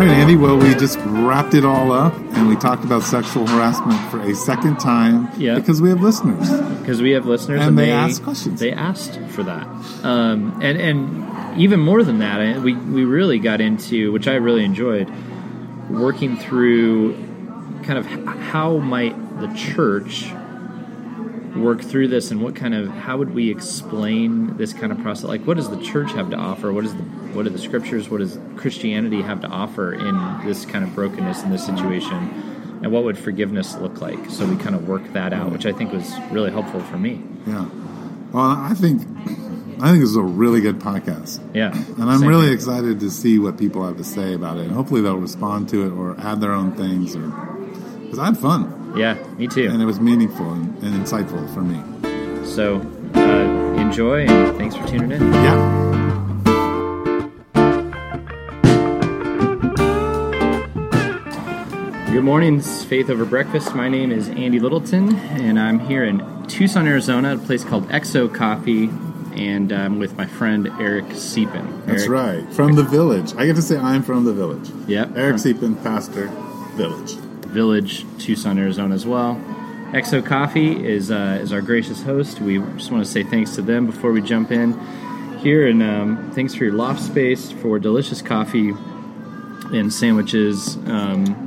right, Andy. Well, we just wrapped it all up, and we talked about sexual harassment for a second time. Yeah. Because we have listeners. because we have listeners And they ask questions. They asked for that, um, and and even more than that, we we really got into which I really enjoyed working through kind of how might the church work through this and what kind of how would we explain this kind of process? Like what does the church have to offer? What is the what do the scriptures what does christianity have to offer in this kind of brokenness in this situation? And what would forgiveness look like? So we kind of work that out which i think was really helpful for me. Yeah. Well, I think I think this is a really good podcast, yeah. And I'm really here. excited to see what people have to say about it. And hopefully, they'll respond to it or add their own things, or because I had fun yeah me too and it was meaningful and, and insightful for me. so uh, enjoy and thanks for tuning in Yeah. Good morning. This is Faith Over Breakfast. My name is Andy Littleton, and I'm here in Tucson, Arizona, at a place called Exo Coffee, and I'm with my friend Eric Siepen. That's right. From the village. I get to say I'm from the village. Yep. Eric from Siepin, pastor, village. Village, Tucson, Arizona, as well. Exo Coffee is uh, is our gracious host. We just want to say thanks to them before we jump in here, and um, thanks for your loft space for delicious coffee and sandwiches. Um,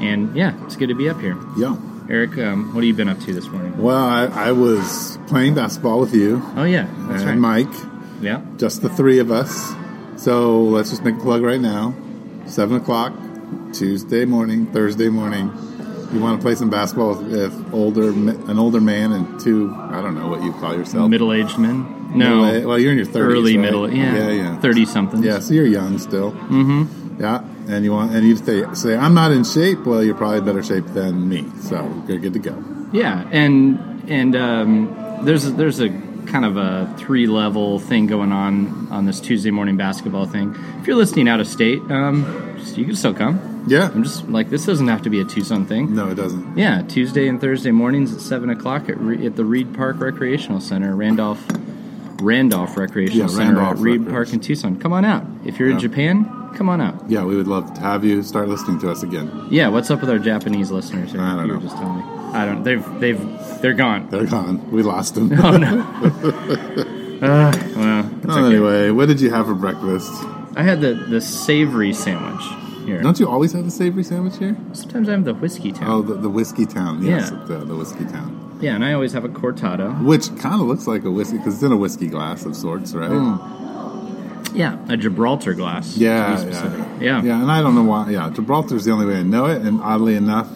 and yeah, it's good to be up here. Yeah. Eric, um, what have you been up to this morning? Well, I, I was playing basketball with you Oh yeah, that's and right. Mike, Yeah, just the three of us. So let's just make a plug right now. Seven o'clock, Tuesday morning, Thursday morning. You want to play some basketball with, with older, an older man and two. I don't know what you call yourself. middle-aged men. No, Middle- well, you're in your thirties. early right? middle. Yeah, yeah, yeah. thirty something. Yeah, so you're young still. Mm-hmm. Yeah, and you want and you say, say I'm not in shape. Well, you're probably better shape than me, so you're good to go. yeah, and and um, there's there's a kind of a three level thing going on on this Tuesday morning basketball thing. If you're listening out of state, um, you can still come. Yeah. I'm just like this doesn't have to be a Tucson thing. No, it doesn't. Yeah, Tuesday and Thursday mornings at seven o'clock at, Re- at the Reid Park Recreational Center, Randolph Randolph Recreational Yeah, Center Randolph at Reid Recreation. Park in Tucson. Come on out. If you're in Japan, come on out. Yeah, we would love to have you start listening to us again. Yeah, what's up with our Japanese listeners? I don't you know. Just telling me. I don't. They've they've they're gone. They're gone. We lost them. Oh no. uh, well, Oh, okay. Anyway, what did you have for breakfast? I had the the savory sandwich here. Don't you always have the savory sandwich here? Sometimes I have the whiskey town. Oh, the, the whiskey town. Yes, Yeah. the, the whiskey town. Yeah, and I always have a cortado. Which kind of looks like a whiskey because it's in a whiskey glass of sorts, right? Mm. Yeah, a Gibraltar glass. Yeah, yeah, yeah, yeah. And I don't know why. Yeah, Gibraltar's the only way I know it. And oddly enough,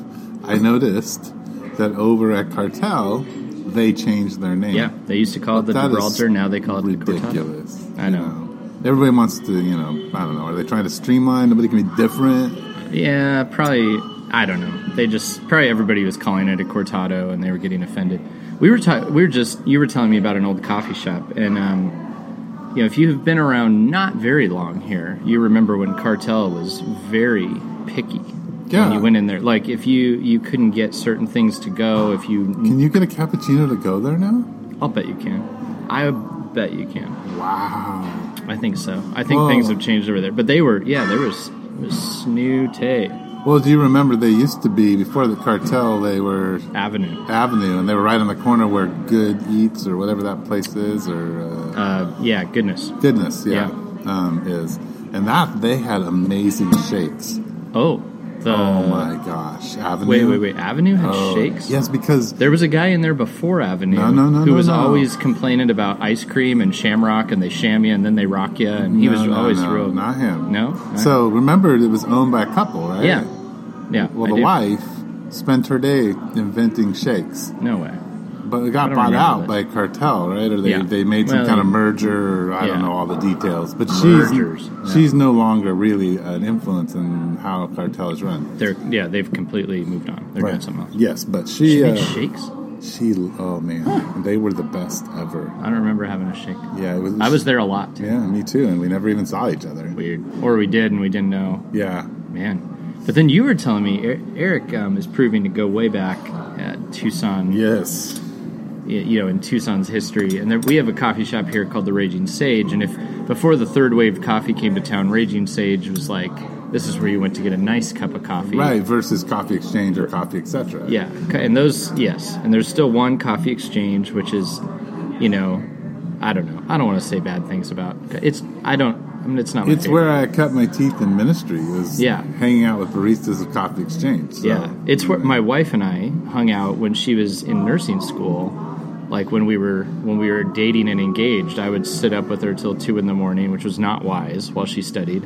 I noticed that over at Cartel, they changed their name. Yeah, they used to call it the Gibraltar. Now they call it the cortado. ridiculous. I you know. Everybody wants to, you know, I don't know. Are they trying to streamline? Nobody can be different. Yeah, probably. I don't know. They just probably everybody was calling it a cortado, and they were getting offended. We were ta- we were just you were telling me about an old coffee shop, and um, you know if you have been around not very long here, you remember when Cartel was very picky. Yeah. When you went in there, like if you you couldn't get certain things to go, if you, Can you get a cappuccino to go there now? I'll bet you can. I bet you can. Wow. I think so. I think Whoa. things have changed over there, but they were yeah, there was was snooty Well, do you remember they used to be before the cartel? They were Avenue. Avenue, and they were right on the corner where Good Eats or whatever that place is, or uh, Uh, yeah, goodness. Goodness, yeah, Um, is. And that they had amazing shakes. Oh, the oh my gosh, Avenue. wait, wait, wait. Avenue had Oh, shakes. Yes, because There was a guy in there before Avenue No, no, no, who no, was no. always complaining about ice cream and shamrock, and they sham you and then they rock you, and he No, was always no, real. not him. No? So remember, it was owned by a couple, right? Yeah, yeah. Well, I the do. wife spent her day inventing shakes, No way. But it got bought out by cartel, right? Or they, Yeah. they made some Well, kind of merger. Or I yeah. don't know all the details, but Mergers, she's she's no longer really an influence in how cartel is run. They're yeah, they've completely moved on. They're doing something else. Yes, but She she uh, shakes. she oh man, they were the best ever. I don't remember having a shake. Yeah, it was. I was there a lot. Too. Yeah, me too, and we never even saw each other. Weird, or we did and we didn't know. Yeah, Man. But then you were telling me Er- Eric um, is proving to go way back at Tucson. yes, you know, in Tucson's history. And there, we have a coffee shop here called the Raging Sage. And if before the third wave coffee came to town, Raging Sage was like This is where you went to get a nice cup of coffee. Right, versus coffee exchange or coffee etc. Yeah, and those yes, and there's still one coffee exchange, which is, you know, I don't know. I don't want to say bad things about it's. I don't. I mean, it's not. It's favorite. where I cut my teeth in ministry. Was Yeah. hanging out with baristas of Coffee Exchange. So. Yeah, it's where my wife and I hung out when she was in nursing school. Like when we were when we were dating and engaged, I would sit up with her till two in the morning, which was not wise while she studied,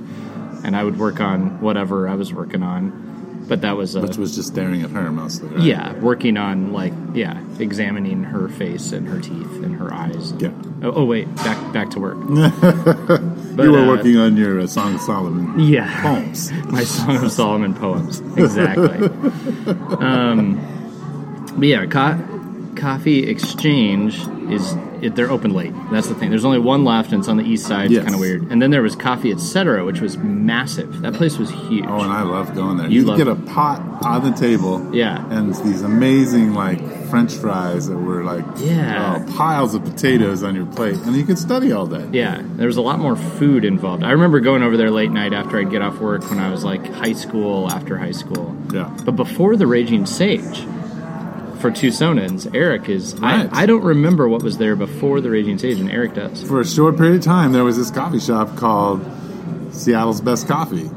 and I would work on whatever I was working on. But that was a, which was just staring at her mostly. Right? yeah, working on like yeah, examining her face and her teeth and her eyes. Yeah. Oh, oh wait, back back to work. But, you were uh, working on your uh, Song of Solomon Yeah. poems. My Song of Solomon poems. Exactly. um, but yeah, co- Coffee Exchange is it, they're open late. That's the thing. There's only one left, and it's on the east side. Yes. It's kind of weird. And then there was Coffee Etc., which was massive. That place was huge. Oh, and I love going there. You You, get a pot on the table. Yeah. And these amazing like French fries that were like Yeah. oh, piles of potatoes on your plate, and you could study all day. Yeah, there was a lot more food involved. I remember going over there late night after I'd get off work when I was like high school, after high school. Yeah. But before the Raging Sage, for Tucsonans, Eric is. Right. I, I don't remember what was there before the Raging Sage, and Eric does. For a short period of time, there was this coffee shop called Seattle's Best Coffee.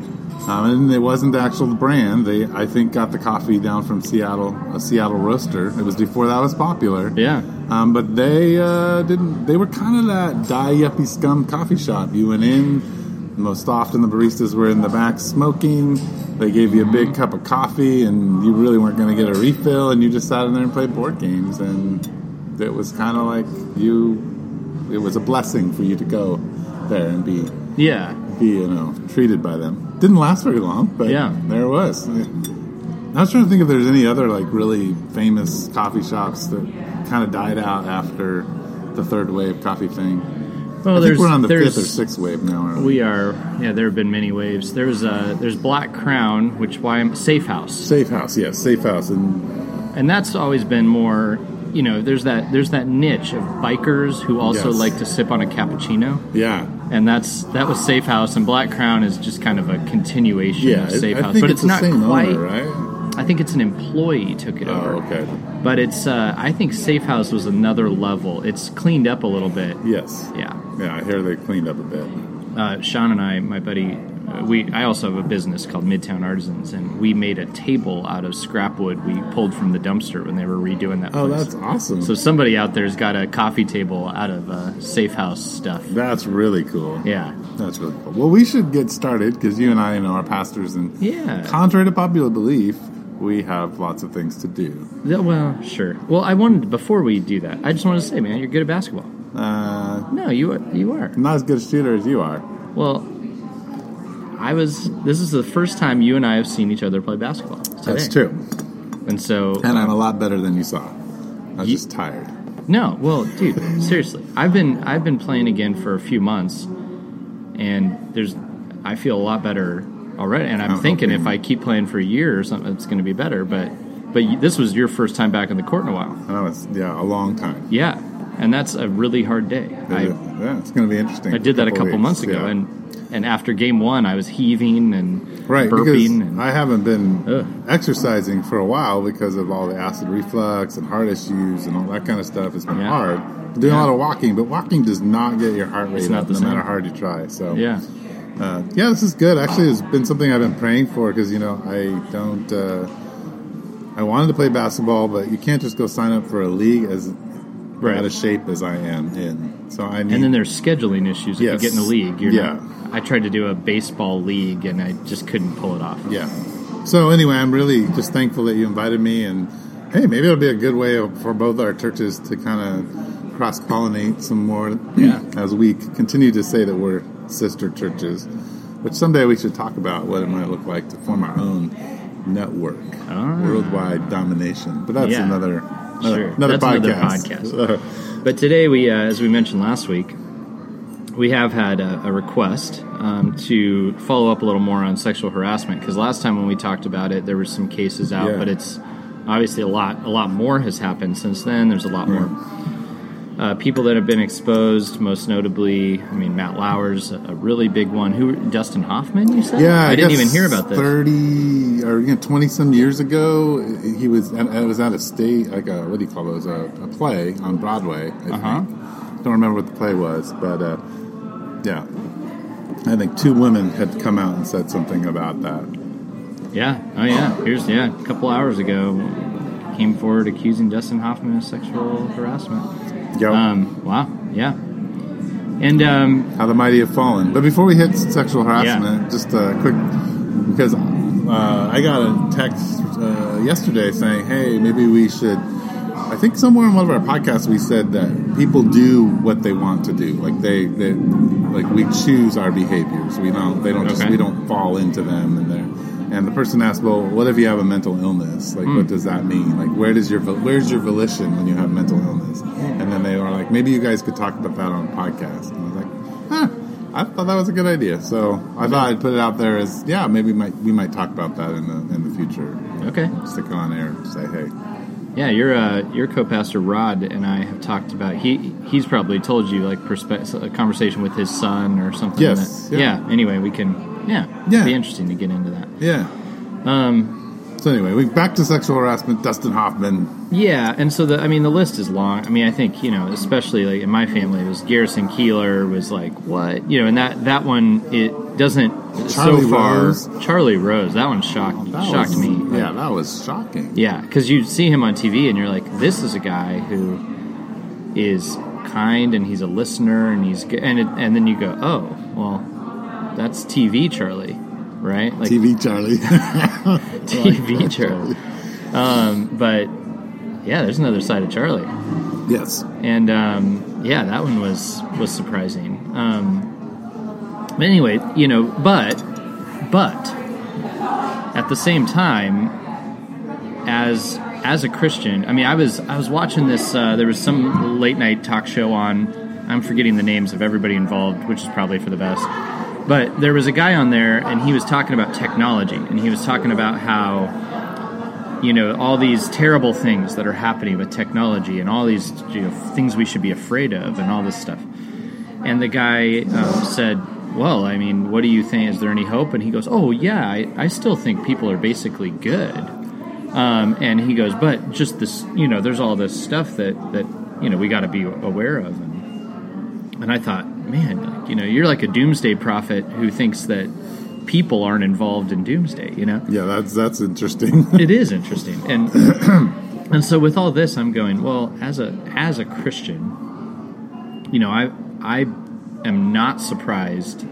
Um, and it wasn't the actual brand. They, I think, got the coffee down from Seattle, a Seattle roaster. It was before that was popular. Yeah. Um, but they uh, didn't. They were kind of that die yuppie scum coffee shop. You went in. Most often, the baristas were in the back smoking. They gave you a big cup of coffee, and you really weren't going to get a refill. And you just sat in there and played board games. And it was kind of like you. It was a blessing for you to go there and be Yeah. be you know treated by them. Didn't last very long, but Yeah. there it was. I was trying to think if there's any other like really famous coffee shops that kind of died out after the third wave coffee thing. Well, I there's we're on the fifth or sixth wave now. Aren't we? We are. Yeah, there have been many waves. There's uh, there's Black Crown, which why I'm Safe House, Safe House, yes, Safe House, and and that's always been more. You know, there's that there's that niche of bikers who also Yes. like to sip on a cappuccino. yeah, and that's that was Safe House, and Black Crown is just kind of a continuation yeah. of it- Safe I House, but it's, it's, not quite. owner, right? I think it's an employee took it over. Oh, okay. But it's uh, I think Safe House was another level. It's cleaned up a little bit. Yes. Yeah. Yeah, I hear they cleaned up a bit. Uh, Sean and I, my buddy, uh, we I also have a business called Midtown Artisans, and we made a table out of scrap wood we pulled from the dumpster when they were redoing that. Oh, place. that's awesome. so somebody out there's got a coffee table out of uh, Safe House stuff. that's really cool. Yeah. That's really cool. Well, we should get started because you and I, you know, are pastors, and Yeah. contrary to popular belief, we have lots of things to do. Yeah, well, sure. Well, I wanted before we do that, I just wanted to say, man, you're good at basketball. Uh, No, you are. You are. not as good a shooter as you are. Well, I was. This is the first time you and I have seen each other play basketball. Today. That's true. And so, And I'm a lot better than you saw. I was Ye- just tired. no, well, dude, seriously, I've been I've been playing again for a few months, and there's I feel a lot better already. And I'm Oh, thinking if I keep playing for a year or something, it's going to be better. But but you, this was your first time back on the court in a while. I know it's yeah a long time. Yeah, and that's a really hard day. I, yeah, it's going to be interesting. I did that a couple weeks, months ago, yeah. and and after game one, I was heaving and right burping. And, I haven't been Ugh. exercising for a while because of all the acid reflux and heart issues and all that kind of stuff. It's been Yeah. hard. Doing Yeah. a lot of walking, but walking does not get your heart rate not up no same. matter how hard you try. So yeah, Uh, yeah, this is good. Actually, it's been something I've been praying for because you know I don't. Uh, I wanted to play basketball, but you can't just go sign up for a league as Right. out of shape as I am in. So I need. and then there's scheduling issues if Yes. you get in the league. You're Yeah. not, I tried to do a baseball league, and I just couldn't pull it off. yeah. So anyway, I'm really just thankful that you invited me, and hey, maybe it'll be a good way for both our churches to kind of cross pollinate some more. Yeah. As we continue to say that we're sister churches, which someday we should talk about what it might look like to form our own network, Ah. worldwide domination. But that's Yeah. another, Sure. another That's another podcast. podcast. But today, we, uh, as we mentioned last week, we have had a, a request um, to follow up a little more on sexual harassment because last time when we talked about it, there were some cases out, Yeah. but it's obviously a lot. A lot more has happened since then. There's a lot more uh, people that have been exposed, most notably, I mean, Matt Lauer's a, really big one. Who Dustin Hoffman? You said? Yeah, I, didn't even hear about this. Thirty or you know, twenty some years ago, he was. It was at a state like a what do you call those? A, a play on Broadway. I Uh-huh. think. Don't remember what the play was, but uh, yeah, I think two women had come out and said something about that. Yeah. Oh, yeah. Here's yeah. A couple hours ago, came forward accusing Dustin Hoffman of sexual harassment. Yep. Um, wow. Yeah. And um, How the mighty have fallen. But before we hit sexual harassment, just a quick because uh, I got a text uh, yesterday saying, "Hey, maybe we should." I think somewhere in one of our podcasts we said that people do what they want to do. Like they, they like we choose our behaviors. We don't. They don't just. Okay. We don't fall into them. And they and the person asked, "Well, what if you have a mental illness? Like, what does that mean? Like, where does your where's your volition when you have mental illness?" And then they were like, "Maybe you guys could talk about that on a podcast." And I was like, "Huh." I thought that was a good idea, so I thought I'd put it out there as yeah, maybe might we might talk about that in the in the future. okay. Stick it on air, say hey, Yeah, your uh, your co-pastor Rod and I have talked about. He he's probably told you like perspe- a conversation with his son or something. Yes, that- yeah. Anyway, we can. Yeah. Yeah. It'd be interesting to get into that. Yeah. Um. So anyway, we back to sexual harassment. Dustin Hoffman. Yeah, and so the I mean the list is long. I mean I think you know especially like in my family it was Garrison Keillor was like what you know and that that one it doesn't Charlie so far Rose. Charlie Rose that one shocked That shocked was- me. Yeah, that was shocking. Yeah, because you see him on TV and you're like, this is a guy who is kind and he's a listener and he's. And, it, and then you go, oh, well, that's TV Charlie, right? Like TV Charlie. TV Charlie. Um, but yeah, there's another side of Charlie. yes. And um, yeah, that one was was surprising. Um, but anyway, you know, but but at the same time, as as a Christian, I mean, I was I was watching this. Uh, there was some late night talk show on. I'm forgetting the names of everybody involved, which is probably for the best. But there was a guy on there, and he was talking about technology, and he was talking about how you know all these terrible things that are happening with technology and all these you know, things we should be afraid of and all this stuff. And the guy um, said well i mean what do you think? Is there any hope? And he goes oh yeah i, I still think people are basically good. Um, and he goes but just this you know there's all this stuff that that you know we got to be aware of. And, and i thought man like, you know you're like a doomsday prophet who thinks that people aren't involved in doomsday you know Yeah, that's that's interesting. it is interesting and and so with all this i'm going well as a as a christian you know i i am not surprised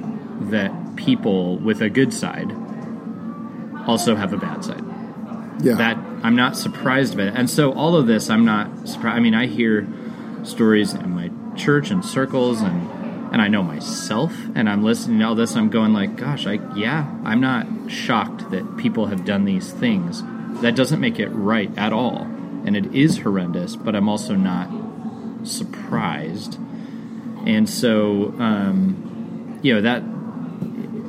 that people with a good side also have a bad side yeah. that i'm not surprised by that and so all of this i'm not surprised i mean i hear stories in my church and circles and and i know myself and i'm listening to all this and i'm going like gosh i yeah i'm not shocked that people have done these things that doesn't make it right at all and it is horrendous but i'm also not surprised and so um, you know that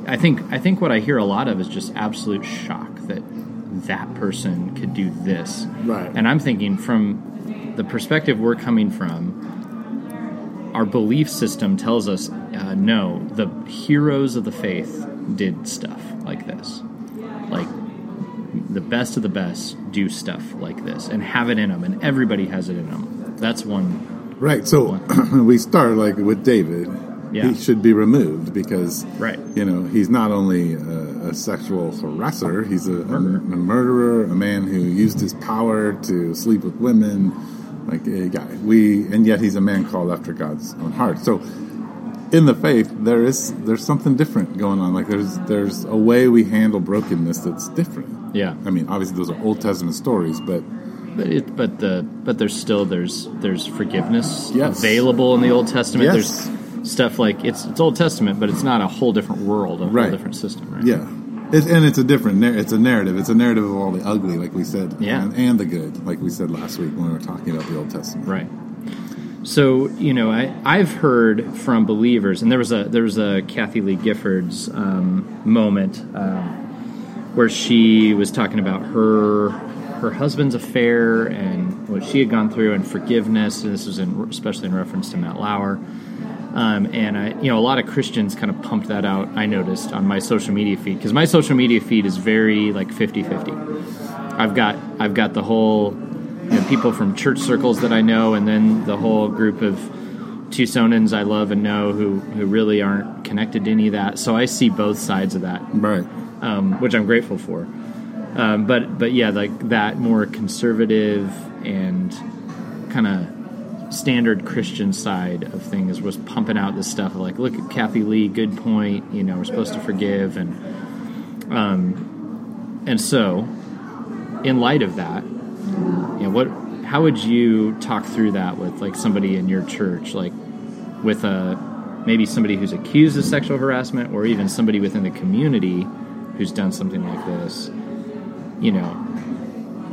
I think I think what I hear a lot of is just absolute shock that that person could do this. Right. And I'm thinking from the perspective we're coming from, our belief system tells us uh, no, the heroes of the faith did stuff like this, like the best of the best do stuff like this and have it in them, and everybody has it in them. That's one. Right. So we start like with David. Yeah. He should be removed because Right. you know he's not only a, a sexual harasser, he's a, a, a murderer, a man who used his power to sleep with women. Like a guy, we and yet he's a man called after God's own heart. So in the faith, there is there's something different going on. Like there's there's a way we handle brokenness that's different. Yeah. I mean, obviously those are Old Testament stories, but But it, but the but there's still there's there's forgiveness Yes. available in the Old Testament. Yes. There's stuff like it's it's Old Testament, but it's not a whole different world, a Right. whole different system, right? Yeah, it, and it's a different. It's a narrative. It's a narrative of all the ugly, like we said, Yeah. and, and the good, like we said last week when we were talking about the Old Testament. Right. So you know, I I've heard from believers, and there was a there was a Kathie Lee Giffords um, moment um, where she was talking about her her husband's affair and what she had gone through and forgiveness. And this was in, especially in reference to Matt Lauer. Um, and I, you know, a lot of Christians kind of pumped that out. I noticed on my social media feed because my social media feed is very like 50-50. I've got I've got the whole you know, people from church circles that I know, and then the whole group of Tucsonans I love and know who who really aren't connected to any of that. So I see both sides of that, Right. um, which I'm grateful for. Um, but but yeah, like that more conservative and kind of standard Christian side of things was pumping out this stuff like, look at Kathie Lee, good point. You know, we're supposed to forgive, and um, and so in light of that, you know, what? How would you talk through that with like somebody in your church, like with a maybe somebody who's accused of sexual harassment, or even somebody within the community who's done something like this, you know,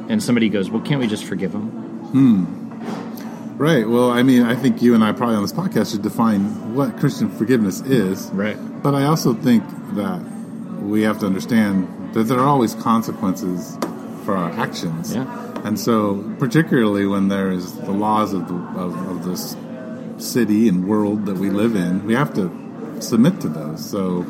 and somebody goes, "Well, can't we just forgive them?" Right. Well, I mean, I think you and I probably on this podcast should define what Christian forgiveness is. Right. But I also think that we have to understand that there are always consequences for our actions. Yeah. And so, particularly when there is the laws of, the, of, of this city and world that we live in, we have to submit to those. So,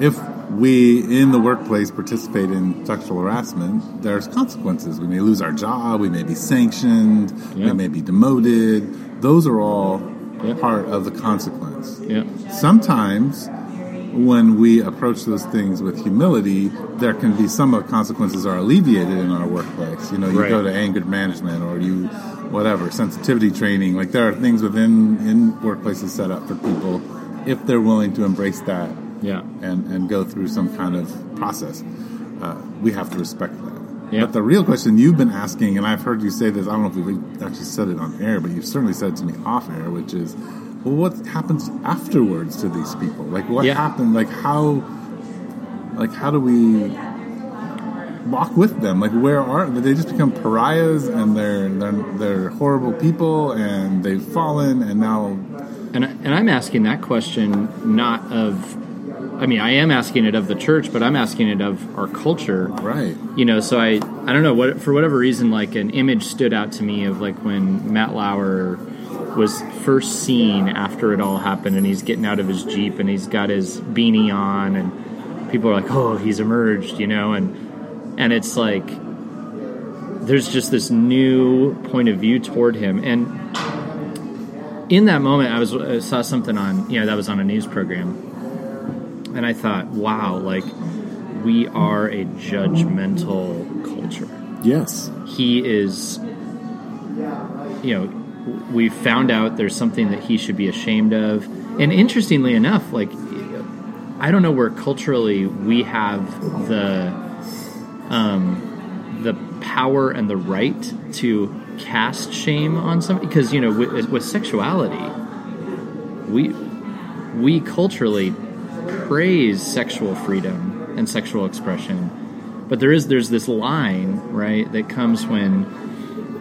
if we in the workplace participate in sexual harassment, there's consequences. We may lose our job, we may be sanctioned, Yeah. we may be demoted. Those are all Yeah. part of the consequence. Yeah. Sometimes, when we approach those things with humility, there can be some of the consequences are alleviated in our workplace. You know, you Right. go to anger management or you, whatever, sensitivity training. Like there are things within in workplaces set up for people if they're willing to embrace that Yeah. and, and go through some kind of process. Uh, we have to respect that. Yeah. But the real question you've been asking, and I've heard you say this, I don't know if we've actually said it on air, but you've certainly said it to me off air, which is, well, what happens afterwards to these people? Like, what Yeah. happened? Like, how, like, how do we walk with them? Like, where are they? Just become pariahs, and they're they're they're horrible people, and they've fallen, and now, And, I- and I'm asking that question not of, I mean, I am asking it of the church, but I'm asking it of our culture. right? You know, so I, I don't know what, for whatever reason, like an image stood out to me of like when Matt Lauer was first seen after it all happened and he's getting out of his Jeep and he's got his beanie on and people are like, oh, he's emerged, you know, and, and it's like, there's just this new point of view toward him. And in that moment, I was I saw something on you know that was on a news program, and I thought, wow, like we are a judgmental culture. Yes. He is, you know, we found out there's something that he should be ashamed of, and interestingly enough, like I don't know where culturally we have the um, the power and the right to cast shame on somebody because you know with, with sexuality we we culturally praise sexual freedom and sexual expression. But there is there's this line right that comes when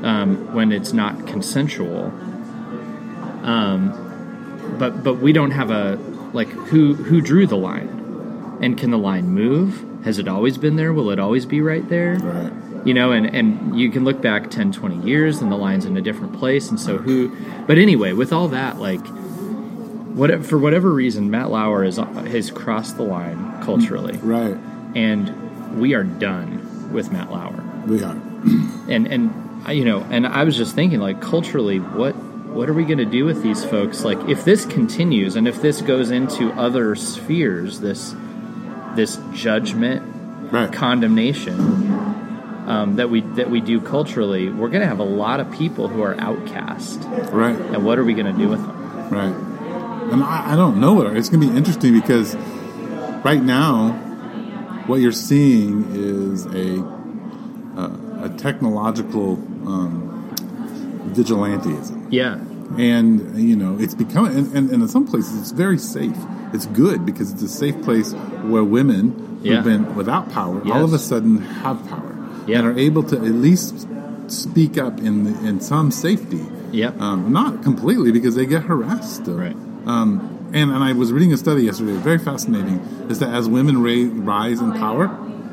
um, when it's not consensual. Um, but but we don't have a like who who drew the line? And can the line move? Has it always been there? Will it always be right there? Right. you know and and you can look back 10 20 years and the line's in a different place. And so who but anyway with all that like what for whatever reason matt lauer is has crossed the line culturally Right. and we are done with matt lauer We are. and and I- you know and i was just thinking like culturally what what are we going to do with these folks like if this continues and if this goes into other spheres this this judgment Right. condemnation um, that we that we do culturally, we're going to have a lot of people who are outcast. right. And what are we going to do with them? Right. And I, I don't know what it's going to be interesting because right now, what you're seeing is a uh, a technological um, vigilantism, Yeah, and you know it's becoming and, and, and in some places it's very safe. It's good because it's a safe place where women Yeah. who've been without power all of a sudden have power Yeah. and are able to at least speak up in the, in some safety. Yep. Um, not completely because they get harassed still. Right. Um, and, and I was reading a study yesterday, very fascinating, is that as women ra- rise in power,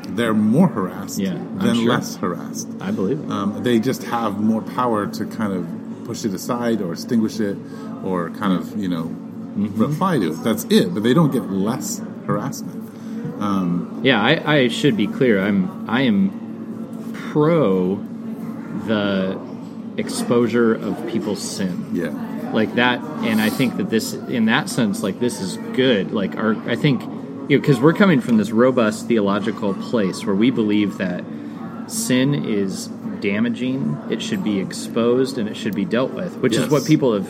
they're more harassed Yeah, than sure. less harassed. I believe it. Um, they just have more power to kind of push it aside or extinguish it or kind of, you know, Mm-hmm. reply to it. That's it. But they don't get less harassment. Yeah, I, I should be clear. I'm I am pro the exposure of people's sin. Yeah. Like that and I think that this in that sense like this is good. Like our I think you know cuz we're coming from this robust theological place where we believe that sin is damaging, it should be exposed and it should be dealt with, which Yes. is what people have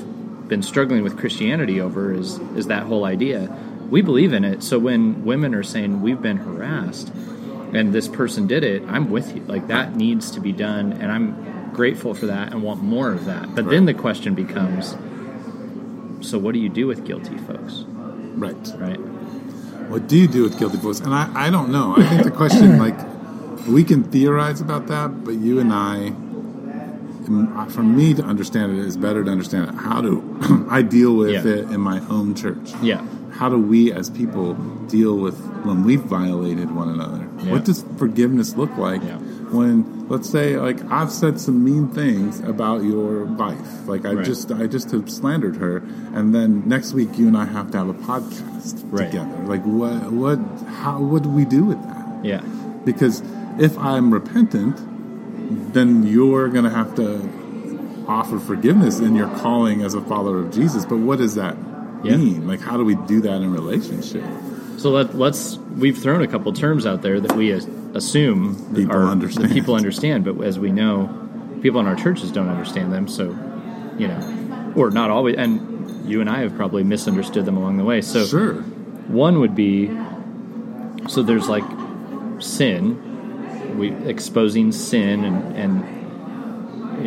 been struggling with Christianity over is is that whole idea. We believe in it. So when women are saying we've been harassed and this person did it, I'm with you. Like that needs to be done and I'm grateful for that and want more of that. But then the question becomes so what do you do with guilty folks, Right. right? What do you do with guilty folks? And I, I don't know. I think the question, like, we can theorize about that, but you and I, mm, for me to understand it, is better to understand it. How do I deal with Yeah. it in my own church? Yeah. How do we as people deal with when we've violated one another? Yeah. What does forgiveness look like Yeah. When, let's say, like I've said some mean things about your wife, like I Right. just I just have slandered her, and then next week you and I have to have a podcast Right. together. Like what what how what do we do with that? Yeah. Because if I'm repentant, then you're going to have to offer forgiveness in your calling as a follower of Jesus. But what does that Yeah. mean? Like, how do we do that in relationship? So let, let's we've thrown a couple terms out there that we assume People are, understand. that people understand, but as we know, people in our churches don't understand them. So, you know, or not always. And you and I have probably misunderstood them along the way. So, Sure. one would be so there's like sin, we exposing sin, and and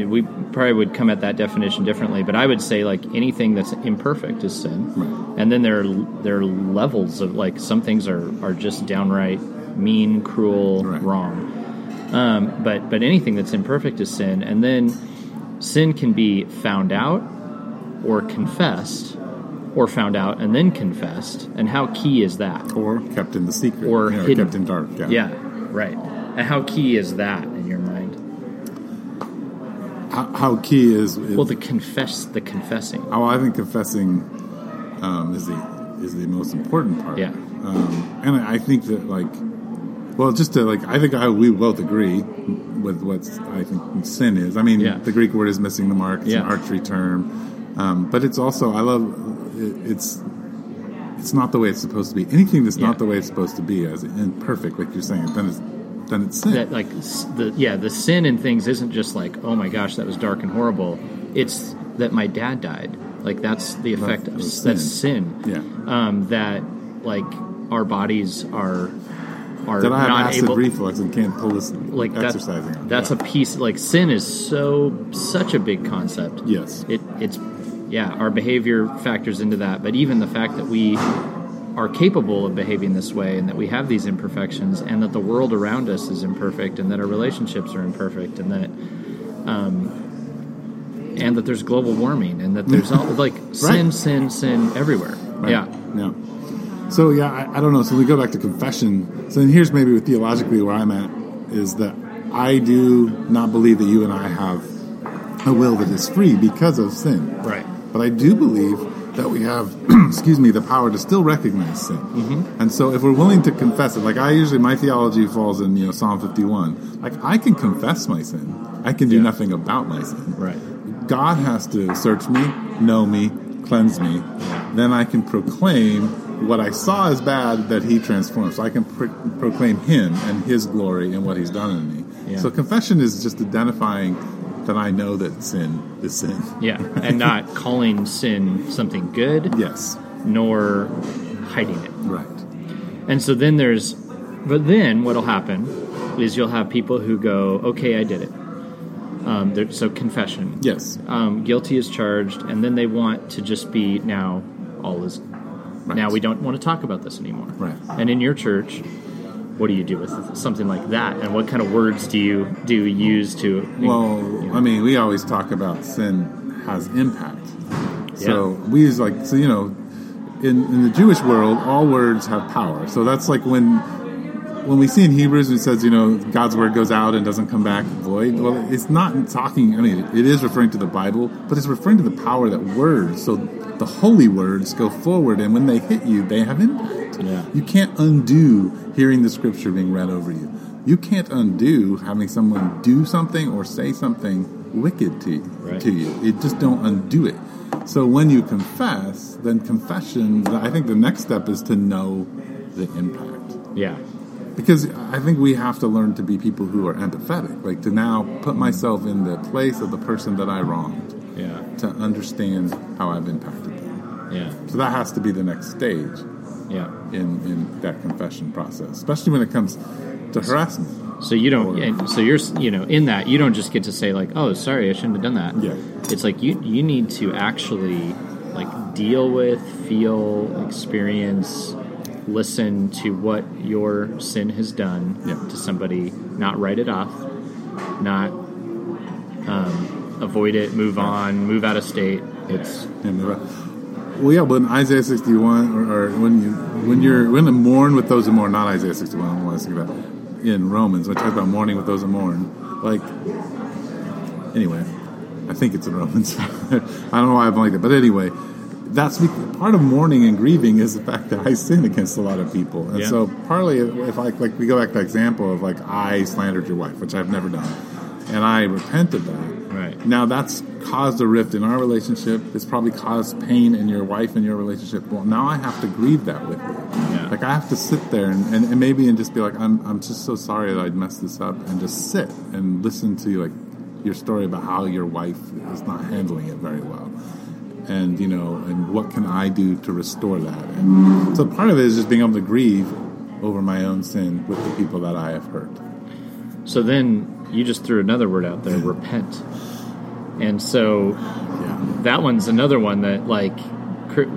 we probably would come at that definition differently. But I would say like anything that's imperfect is sin, Right. and then there are, there are levels of like some things are are just downright mean, cruel, Right. wrong. Um, but but anything that's imperfect is sin, and then sin can be found out or confessed, or found out and then confessed. And how key is that? Or kept in the secret. Or you know, hidden. kept in dark. Yeah. Yeah, right. And how key is that in your mind? How, how key is, is Well, the confess, the confessing. oh, I think confessing um, is the is the most important part. Yeah. Um, and I I think that like, well, just to like, I think I, we both agree with what I think sin is. I mean, Yeah. the Greek word is missing the mark. It's Yeah. an archery term, um, but it's also I love it, it's it's not the way it's supposed to be. Anything that's Yeah. not the way it's supposed to be, as imperfect, like you're saying, then it's then it's sin. That like the yeah, the sin in things isn't just like oh my gosh that was dark and horrible. It's that my dad died. Like that's the effect of was that's sin. yeah. Um, that like our bodies are are That I have not acid able reflux and can't pull this like that's exercising. that's Yeah. a piece like sin is so such a big concept. yes. it it's yeah our behavior factors into that but even the fact that we are capable of behaving this way and that we have these imperfections and that the world around us is imperfect and that our relationships are imperfect and that um and that there's global warming and that there's all like sin sin sin everywhere Right. yeah Yeah. So yeah, I, I don't know. So we go back to confession. So then here's maybe theologically where I'm at is that I do not believe that you and I have a will that is free because of sin. right But I do believe that we have, excuse me, the power to still recognize sin. Mm-hmm. And so if we're willing to confess it, like I usually, my theology falls in, you know, Psalm 51. Like I can confess my sin. I can do Yeah. nothing about my sin. right God has to search me, know me, cleanse me. Then I can proclaim what I saw as bad that He transforms. So I can pro- proclaim Him and His glory and what He's done in me. Yeah. So confession is just identifying that I know that sin is sin. yeah and not calling sin something good Yes, nor hiding it right. And so then there's, but then what'll happen is you'll have people who go, okay, I did it. Um, there- so confession. Yes, Um, guilty is charged, and then they want to just be now all is. Right. Now we don't want to talk about this anymore. Right. And in your church, what do you do with something like that? And what kind of words do you do you use to? Well, you know? I mean, we always talk about sin has impact. So we use like so you know, in in the Jewish world, all words have power. So that's like when when we see in Hebrews, it says, you know, God's word goes out and doesn't come back void. Well, it's not talking. I mean, it is referring to the Bible, but it's referring to the power that words. So the holy words go forward, and when they hit you, they have impact. Yeah. You can't undo hearing the scripture being read over you. You can't undo having someone do something or say something wicked to you. Right. To you, it just don't undo it. So when you confess, then confession. I think the next step is to know the impact Yeah. Because I think we have to learn to be people who are empathetic, like to now put myself in the place of the person that I wronged, Yeah. to understand how I've impacted them. Yeah. So that has to be the next stage Yeah. in, in that confession process, especially when it comes to harassment. So you don't. Or- and so you're, you know, in that you don't just get to say like, "Oh, sorry, I shouldn't have done that." Yeah. It's like you you need to actually like deal with, feel, experience, listen to what your sin has done Yeah. to somebody, not write it off, not um, avoid it, move on, move out of state. It's the- well, yeah, but in Isaiah 61, or, or when you when you're when to mourn with those who mourn, not Isaiah 61. I want to say that in Romans. When it talks about mourning with those who mourn, like anyway, I think it's in Romans. I don't know why I'm like that, but anyway, that's part of mourning and grieving is the fact that I sin against a lot of people, and Yeah. so partly if I like we go back to the example of like I slandered your wife, which I've never done, and I repent of that. Right. Now that's caused a rift in our relationship. It's probably caused pain in your wife and your relationship. Well, now I have to grieve that with you. Yeah. Like I have to sit there and, and, and maybe and just be like, I'm, I'm just so sorry that I messed this up, and just sit and listen to like your story about how your wife is not handling it very well, and you know, and what can I do to restore that? And so part of it is just being able to grieve over my own sin with the people that I have hurt. so then you just threw another word out there, repent. And so Yeah. that one's another one that like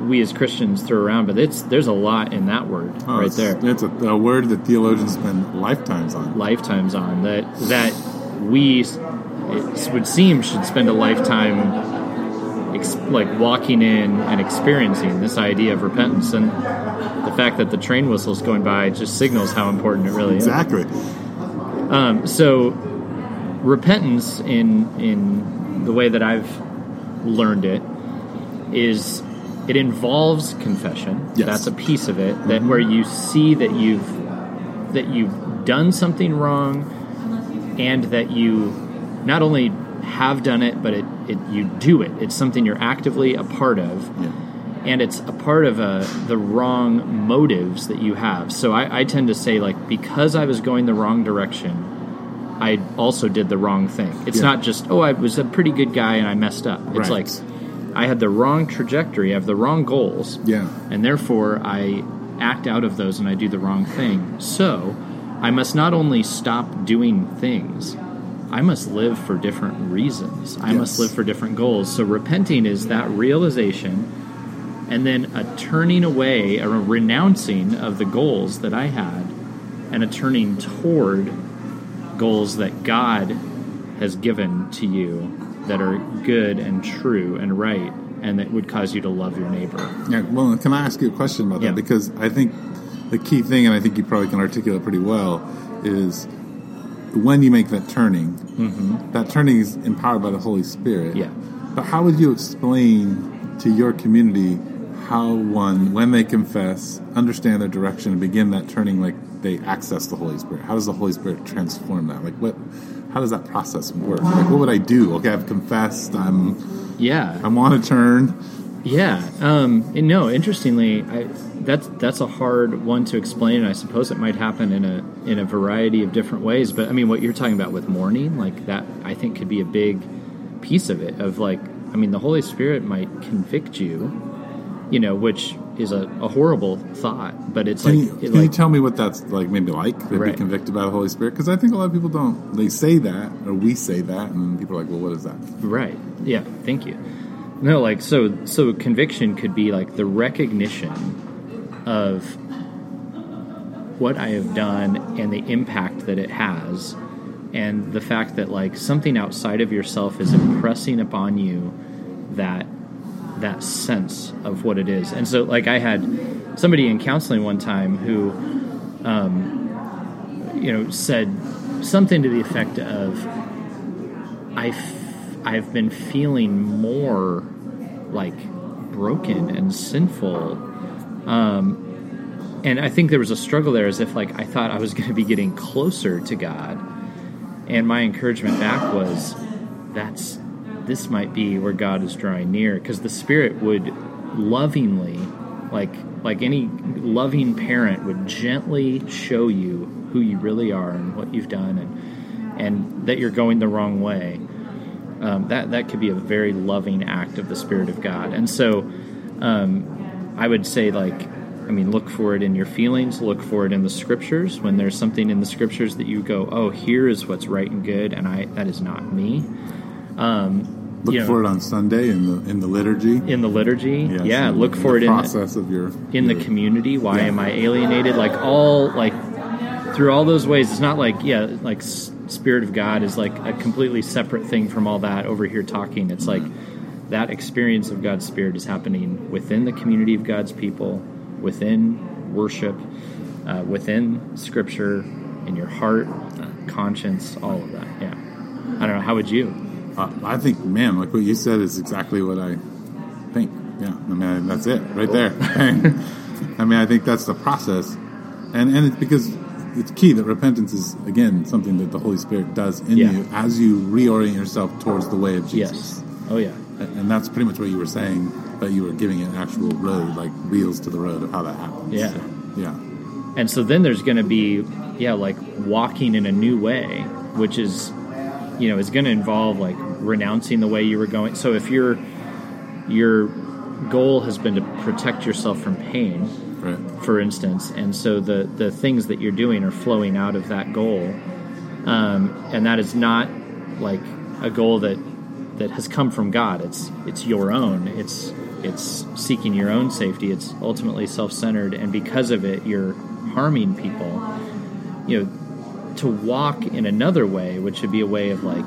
we as Christians throw around, but it's there's a lot in that word Oh, right it's, there. It's a, a word that theologians spend lifetimes on. lifetimes on that that we it would seem should spend a lifetime ex- like walking in and experiencing this idea of repentance and the fact that the train whistle's going by just signals how important it really Exactly. is um, so repentance in in the way that I've learned it is it involves confession Yes. that's a piece of it that where you see that you've that you've done something wrong and that you not only have done it but it, it you do it it's something you're actively a part of Yeah. and it's a part of uh, the wrong motives that you have so I, I tend to say like because i was going the wrong direction i also did the wrong thing it's Yeah. not just oh i was a pretty good guy and i messed up it's Right. like i had the wrong trajectory i have the wrong goals Yeah. and therefore I act out of those and I do the wrong thing. So I must not only stop doing things, I must live for different reasons. I must live for different goals. So repenting is that realization and then a turning away, a renouncing of the goals that I had, and a turning toward goals that God has given to you that are good and true and right and that would cause you to love your neighbor. Yeah, well, can I ask you a question about Yeah. that? Because I think the key thing, and I think you probably can articulate pretty well, is when you make that turning, that turning is empowered by the Holy Spirit. Mm-hmm. Yeah. But how would you explain to your community how one, when they confess, understand their direction, and begin that turning, like they access the Holy Spirit? How does the Holy Spirit transform that? Like what? How does that process work? Like what would I do? Okay, I've confessed. I'm. Yeah. I want to turn. Yeah. Um, and no, interestingly, I, that's that's a hard one to explain. And I suppose it might happen in a in a variety of different ways. But I mean, what you're talking about with mourning, like that, I think could be a big piece of it. Of like, I mean, the Holy Spirit might convict you, you know, which is a, a horrible thought. But it's Can, like, you, it can you tell me what that's like? Maybe like to Right. be convicted by the Holy Spirit? Because I think a lot of people don't. They say that, or we say that, and people are like, "Well, what is that?" Right. Yeah. Thank you. No, like so. So conviction could be like the recognition of what I have done and the impact that it has, and the fact that like something outside of yourself is impressing upon you that that sense of what it is. And so, like, I had somebody in counseling one time who um you know, said something to the effect of, I, I've been feeling more like broken and sinful. Um, and I think there was a struggle there as if like I thought I was going to be getting closer to God. And my encouragement back was that's this might be where God is drawing near because the Spirit would lovingly, like like any loving parent, would gently show you who you really are and what you've done and and that you're going the wrong way. Um, that that could be a very loving act of the Spirit of God. And so, um, I would say like, I mean, look for it in your feelings. Look for it in the Scriptures. When there's something in the Scriptures that you go, oh, here is what's right and good, and I that is not me. Um, Look you know, for it on Sunday in the in the liturgy. in the liturgy. Yes, yeah, in look the- for it in process of your in the community. Why Yeah. am I alienated? Like all like through all those ways. It's not like yeah, like spirit of God is like a completely separate thing from all that over here talking. It's like that experience of God's spirit is happening within the community of God's people, within worship, uh, within Scripture, in your heart, conscience, all of that. Yeah. I don't know. How would you? Uh, I think, man, like what you said is exactly what I think. Yeah, I mean that's it right there. I mean, I think that's the process, and and it's because it's key that repentance is again something that the Holy Spirit does in Yeah. you as you reorient yourself towards the way of Jesus. Yes. Oh yeah. And that's pretty much what you were saying, but you were giving an actual road, like wheels to the road of how that happens. Yeah. So, yeah. And so then there's going to be, yeah, like walking in a new way, which is, you know, is going to involve like renouncing the way you were going. So if your your goal has been to protect yourself from pain, Right. for instance, and so the the things that you're doing are flowing out of that goal, um, and that is not like a goal that that has come from God. It's it's your own. It's it's seeking your own safety. It's ultimately self-centered, and because of it, you're harming people. You know, to walk in another way, which would be a way of like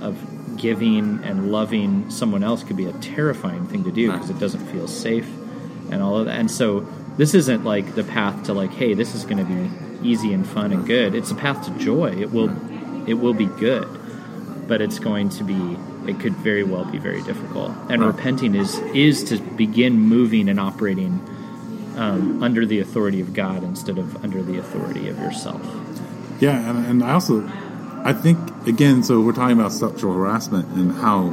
of giving and loving someone else, could be a terrifying thing to do because it doesn't feel safe and all of that. And so this isn't like the path to like, hey, this is going to be easy and fun and good. It's a path to joy. It will it will be good, but it's going to be it could very well be very difficult. And Right. repenting is is to begin moving and operating um, under the authority of God instead of under the authority of yourself. Yeah, and, and I also, I think again, so we're talking about sexual harassment and how,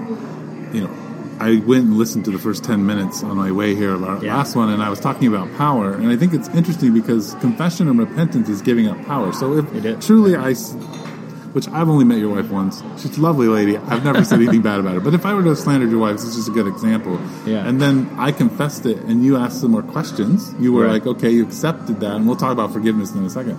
you know, I went and listened to the first ten minutes on my way here of our Yeah. last one, and I was talking about power, and I think it's interesting because confession and repentance is giving up power. So if truly I, which I've only met your wife once, she's a lovely lady. I've never said anything bad about her, but if I were to have slandered your wife, this is just a good example. Yeah. And then I confessed it, and you asked some more questions. You were Right. like, okay, you accepted that, and we'll talk about forgiveness in a second.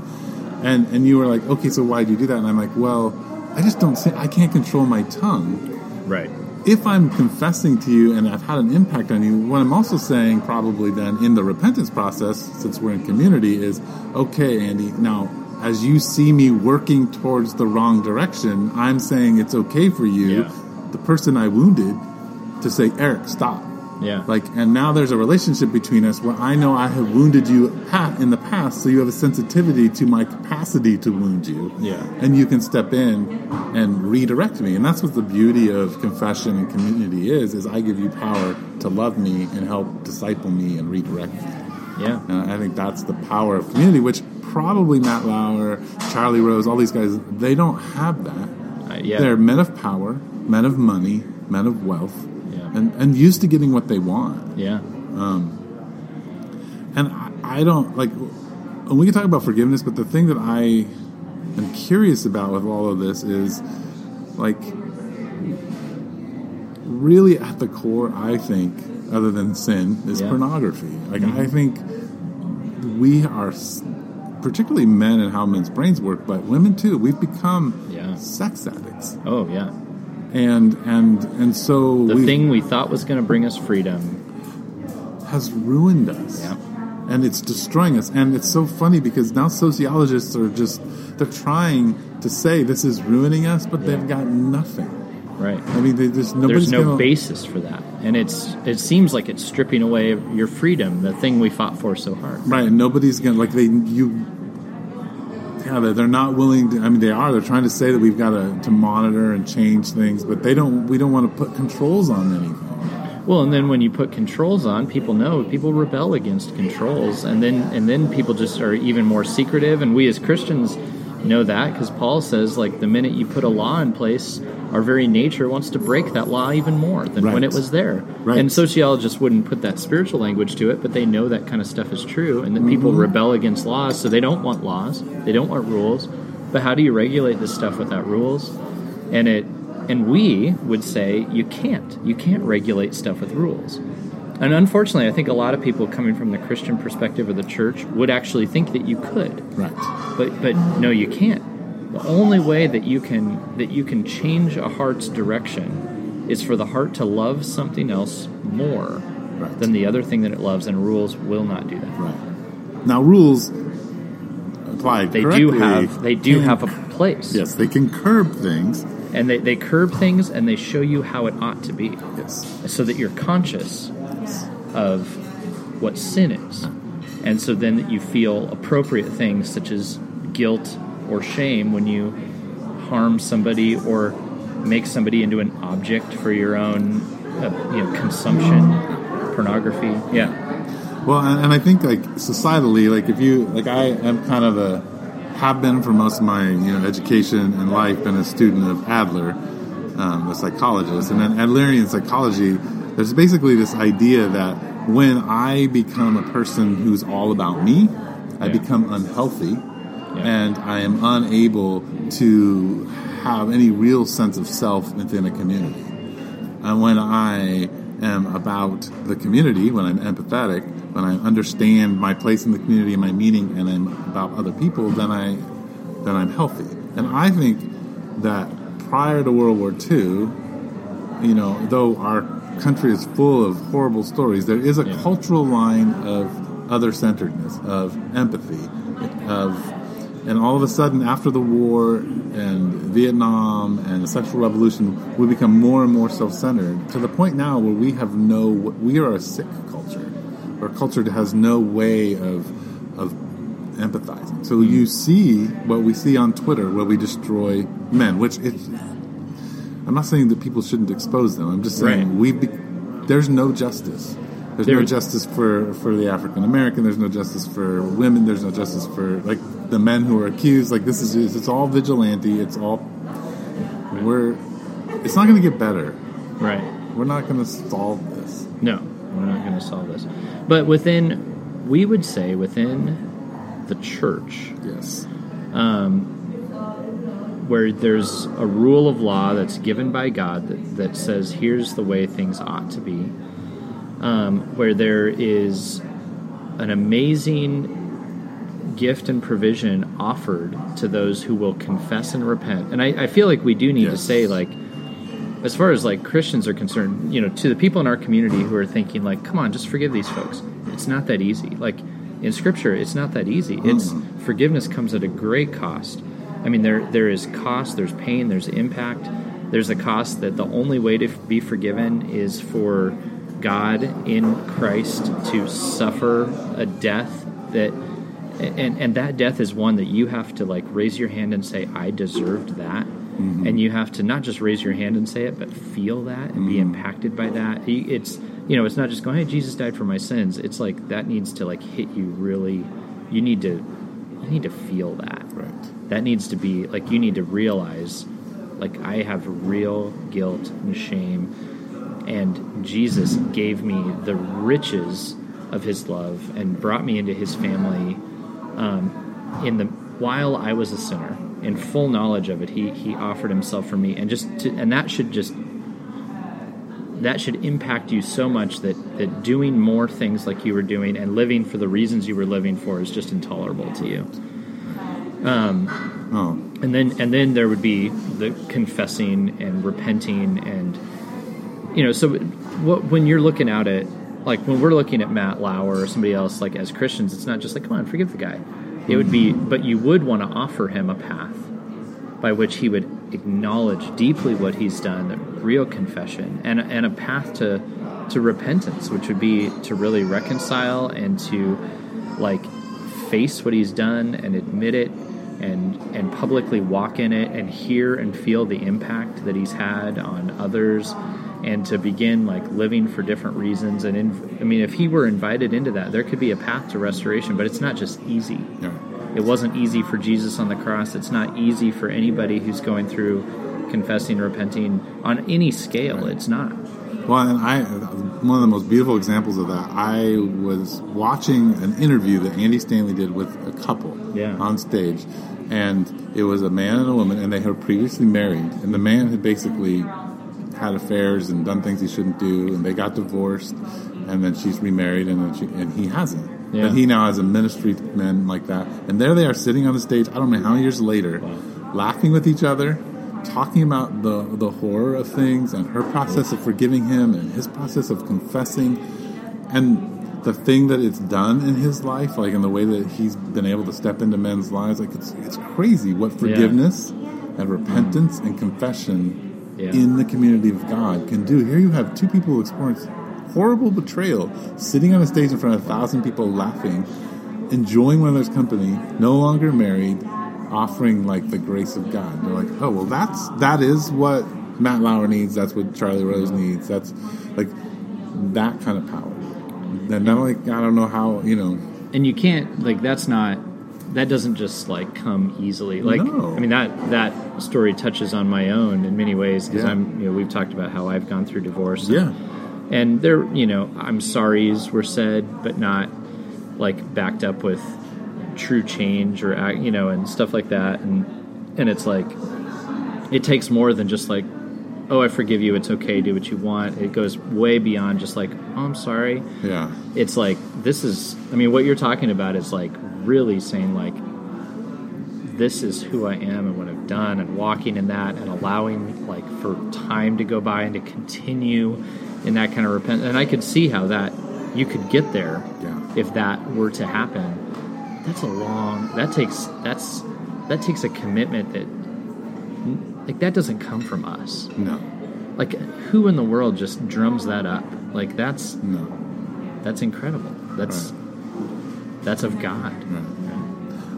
And and you were like, okay, so why do you do that? And I'm like, well, I just don't say I can't control my tongue. Right. If I'm confessing to you and I've had an impact on you, what I'm also saying probably then in the repentance process, since we're in community, is okay, Andy. Now, as you see me working towards the wrong direction, I'm saying it's okay for you, Yeah. the person I wounded, to say, Eric, stop. Yeah. Like, and now there's a relationship between us where I know I have wounded you in the past, so you have a sensitivity to my capacity to wound you. Yeah. And you can step in and redirect me. And that's what the beauty of confession and community is, is I give you power to love me and help disciple me and redirect me. yeah. And I think that's the power of community, which probably Matt Lauer, Charlie Rose, all these guys, they don't have that. Uh, yeah. They're men of power, men of money, men of wealth. And, and used to getting what they want. yeah. Um, and I, I don't like. And we can talk about forgiveness, but the thing that I am curious about with all of this is, like, really at the core, I think, other than sin, is Yeah. pornography. Like, mm-hmm. I think we are, particularly men and how men's brains work, but women too. We've become Yeah. sex addicts, Oh yeah. And and and so The we thing we thought was going to bring us freedom. has ruined us. Yeah. And it's destroying us. And it's so funny because now sociologists are just, they're trying to say this is ruining us, but they've got nothing. Right. I mean, they just, There's no gonna, basis for that, and it's it seems like it's stripping away your freedom, the thing we fought for so hard. Right, and nobody's gonna, like, they, you, yeah, they're, not willing to. I mean, they are. They're trying to say that we've got to, to monitor and change things, but they don't. We don't want to put controls on anything. Well, and then when you put controls on, people know people rebel against controls, and then and then people just are even more secretive. And we as Christians know that because Paul says like the minute you put a law in place, our very nature wants to break that law even more than when it was there. Right. And sociologists wouldn't put that spiritual language to it, but they know that kind of stuff is true, and that people Mm-hmm. rebel against laws, so they don't want laws, they don't want rules. But how do you regulate this stuff without rules? And it and we would say you can't. You can't regulate stuff with rules. And unfortunately, I think a lot of people coming from the Christian perspective of the church would actually think that you could Right. but but no you can't the only way that you can that you can change a heart's direction is for the heart to love something else more Right. than the other thing that it loves and rules will not do that Right. Now rules applied they do have they do can- have a place yes, they can curb things. and they, they curb things and they show you how it ought to be Yes. so that you're conscious of what sin is and so then that you feel appropriate things such as guilt or shame when you harm somebody or make somebody into an object for your own uh, you know consumption pornography. Yeah. Well, and, and I think like societally, like if you like, I am kind of a have been for most of my you know education and life been a student of Adler, um, the psychologist, and in Adlerian psychology, there's basically this idea that when I become a person who's all about me, I Yeah. become unhealthy, and I am unable to have any real sense of self within a community. And when I am about the community, when I'm empathetic, when I understand my place in the community and my meaning, and I'm about other people, then I then I'm healthy. And I think that prior to World War II, you know, though our country is full of horrible stories, there is a Yeah. cultural line of other centeredness, of empathy, of and all of a sudden after the war and Vietnam and the sexual revolution, we become more and more self-centered to the point now where we have no we are a sick culture. Our culture has no way of of empathizing. So you see what we see on Twitter where we destroy men, which it's I'm not saying that people shouldn't expose them. I'm just saying Right. we be, there's no justice. There's no justice for, for the African American. There's no justice for women. There's no justice for like the men who are accused. Like this is just, it's all vigilante. It's all we're. It's not going to get better. right We're not going to solve this. no we're not going to solve this but within we would say within the church Yes. Um, where there's a rule of law that's given by God that, that says here's the way things ought to be, um, where there is an amazing gift and provision offered to those who will confess and repent. And I, I feel like we do need to say, like, as far as like Christians are concerned, you know, to the people in our community who are thinking, like, come on, just forgive these folks. It's not that easy. Like in Scripture, it's not that easy. Hmm. It's forgiveness comes at a great cost. I mean, there there is cost, there's pain, there's impact. There's a cost that the only way to be forgiven is for God in Christ to suffer a death that and and that death is one that you have to like raise your hand and say I deserved that. Mm-hmm. And you have to not just raise your hand and say it, but feel that and be mm-hmm. impacted by that. It's you know, it's not just going, "Hey, Jesus died for my sins." It's like that needs to like hit you really. You need to you need to feel that. Right. That needs to be like you need to realize like I have real guilt and shame and Jesus gave me the riches of his love and brought me into his family um, in the while I was a sinner in full knowledge of it he he offered himself for me and just to, and that should just that should impact you so much that that doing more things like you were doing and living for the reasons you were living for is just intolerable to you Oh. and then and then there would be the confessing and repenting and you know so what, when you're looking at it like when we're looking at Matt Lauer or somebody else like as Christians it's not just like come on forgive the guy. It would be but you would want to offer him a path by which he would acknowledge deeply what he's done real confession and and a path to to repentance which would be to really reconcile and to like face what he's done and admit it and and publicly walk in it and hear and feel the impact that he's had on others and to begin like living for different reasons and in, I mean if he were invited into that there could be a path to restoration but it's not just easy Yeah. it wasn't easy for Jesus on the cross it's not easy for anybody who's going through confessing repenting on any scale it's not Well, and I one of the most beautiful examples of that. I was watching an interview that Andy Stanley did with a couple Yeah. on stage, and it was a man and a woman, and they had previously married, and the man had basically had affairs and done things he shouldn't do, and they got divorced, and then she's remarried, and then she, and he hasn't. Yeah. And he now has a ministry man like that, and there they are sitting on the stage. I don't know how many years later, laughing with each other, talking about the the horror of things and her process of forgiving him and his process of confessing and the thing that it's done in his life like in the way that he's been able to step into men's lives like it's it's crazy what forgiveness and repentance and confession Yeah. in the community of God can do here you have two people who experience horrible betrayal sitting on a stage in front of a thousand people laughing enjoying one another's company no longer married offering like the grace of God. They're like, oh well, that's that is what Matt Lauer needs. That's what Charlie Rose needs. That's like that kind of power. And not like I don't know how you know. and you can't like that's not that doesn't just like come easily. Like No. i mean that that story touches on my own in many ways because Yeah. i'm you know we've talked about how i've gone through divorce. Yeah, and there you know i'm sorry's were said but not like backed up with true change or you know and stuff like that. And and it's like it takes more than just like oh i forgive you it's okay do what you want. It goes way beyond just like oh i'm sorry. Yeah, it's like this is i mean what you're talking about is like really saying like this is who i am and what i've done and walking in that and allowing like for time to go by and to continue in that kind of repent and i could see how that you could get there Yeah. if that were to happen that's a long that takes that's that takes a commitment that like that doesn't come from us no, like who in the world just drums that up like that's no. that's incredible. That's that's of God.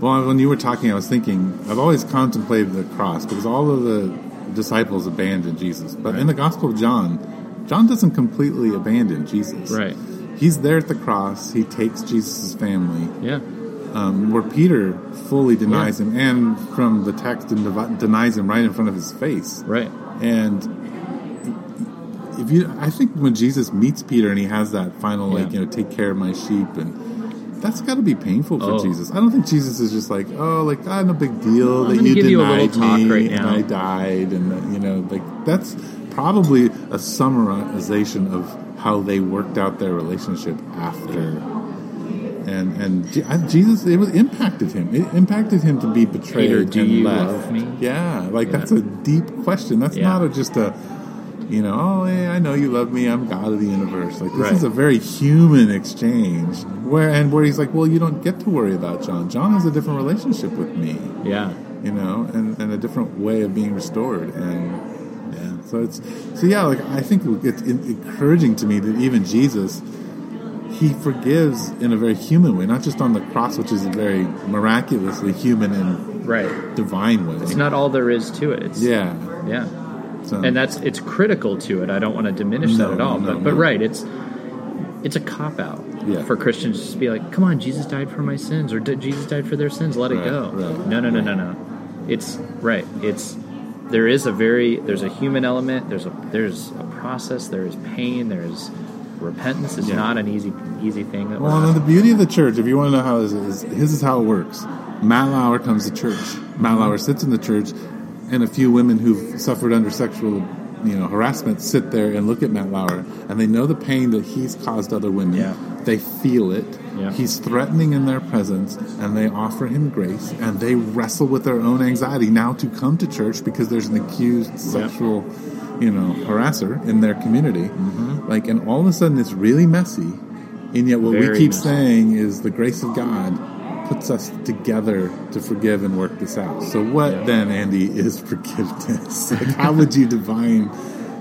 Well, when you were talking, I was thinking I've always contemplated the cross because all of the disciples abandoned Jesus, but in the Gospel of John, John doesn't completely abandon Jesus. Right. He's there at the cross. He takes Jesus' family. Yeah. um, where Peter fully denies him, and from the text, den- denies him right in front of his face. Right. And if you, I think when Jesus meets Peter and he has that final, like, you know, take care of my sheep, and that's got to be painful for Oh. Jesus. I don't think Jesus is just like, oh, like, ah, no big deal I'm that you you a denied little talk me right and. I died, and uh, you know, like that's probably a summarization of how they worked out their relationship after and and Jesus it was impacted him. It impacted him to be betrayed Peter, do and you left. love me? Yeah, like Yeah. that's a deep question. That's Yeah. not a, just a you know, oh I know you love me. I'm God of the universe. Like this Right. is a very human exchange where and where he's like, well, you don't get to worry about John. John has a different relationship with me. Yeah. You know, and, and a different way of being restored, and yeah. So it's so yeah. Like I think it's encouraging to me that even Jesus, he forgives in a very human way, not just on the cross, which is a very miraculously human and Right. divine way. It's not all there is to it. It's, yeah. Yeah. So, And that's it's critical to it. I don't want to diminish No, that at all. no, but but right, it's it's a cop out Yeah. for Christians to just be like, "Come on, Jesus died for my sins," or "Did Jesus died for their sins? Let it go." right, no, no, no, no, no. It's right. It's there is a very there's a human element. There's a there's a process. There is pain. There is repentance. It's Yeah. not an easy easy thing. That Well, we're the beauty of the church, if you want to know how this is, his is how it works. Matt Lauer comes to church. Matt Lauer sits in the church, and a few women who've suffered under sexual, you know, harassment sit there and look at Matt Lauer, and they know the pain that he's caused other women. Yeah. They feel it. Yeah. He's threatening in their presence, and they offer him grace, and they wrestle with their own anxiety now to come to church because there's an accused sexual, you know, harasser in their community. Mm-hmm. Like, and all of a sudden it's really messy, and yet what we keep messy. saying is the grace of God puts us together to forgive and work this out. So, what Yeah. then, Andy, is forgiveness? like, how would you define?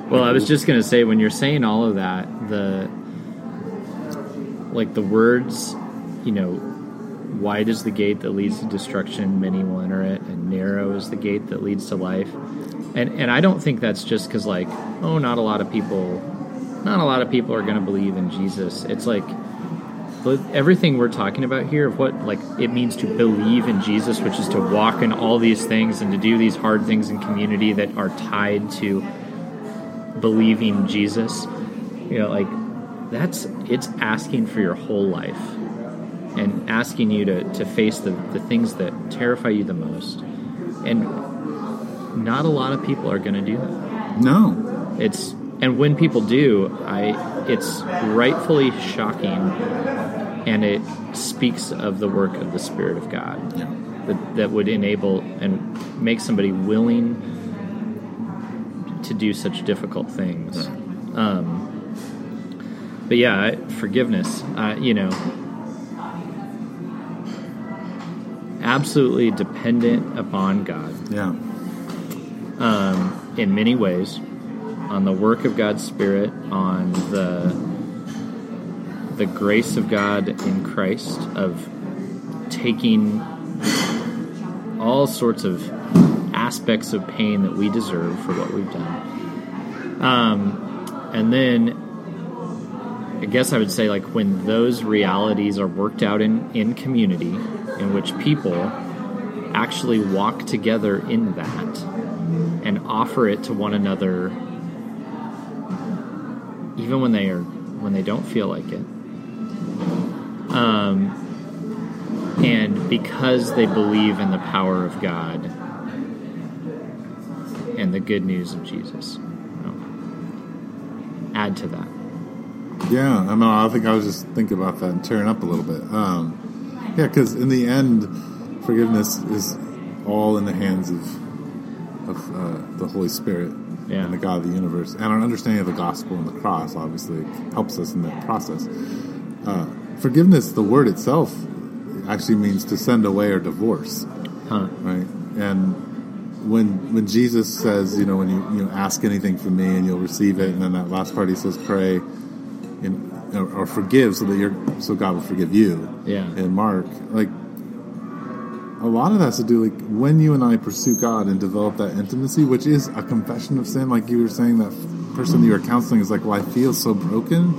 Well, I was just going to say when you're saying all of that, the like the words, you know, wide is the gate that leads to destruction, many will enter it, and narrow is the gate that leads to life. And and I don't think that's just because like, oh, not a lot of people, not a lot of people are going to believe in Jesus. It's like everything we're talking about here of what like it means to believe in Jesus, which is to walk in all these things and to do these hard things in community that are tied to believing Jesus. You know, like that's it's asking for your whole life and asking you to, to face the, the things that terrify you the most. And not a lot of people are going to do that. No. It's and when people do, I it's rightfully shocking and it speaks of the work of the Spirit of God Yeah. that, that would enable and make somebody willing to do such difficult things. Um, but yeah, I- forgiveness, uh, you know, absolutely dependent upon God Yeah. um, in many ways on the work of God's Spirit, on the the grace of God in Christ of taking all sorts of aspects of pain that we deserve for what we've done. Um, and then I guess I would say like when those realities are worked out in, in community in which people actually walk together in that and offer it to one another even when they are when they don't feel like it um, and because they believe in the power of God and the good news of Jesus you know, add to that Yeah, I know. I think I was just thinking about that and tearing up a little bit. Um, yeah, because in the end, forgiveness is all in the hands of of uh, the Holy Spirit Yeah. and the God of the universe, and our understanding of the gospel and the cross obviously helps us in that process. Uh, forgiveness, the word itself, actually means to send away or divorce huh right? And when when Jesus says, you know, when you you know, ask anything from me and you'll receive it, and then that last part he says, pray, and, or, or forgive, so that you're so God will forgive you. Yeah. In Mark, like a lot of that has to do like when you and I pursue God and develop that intimacy, which is a confession of sin. Like you were saying, that person that you were counseling is like, well, I feel so broken.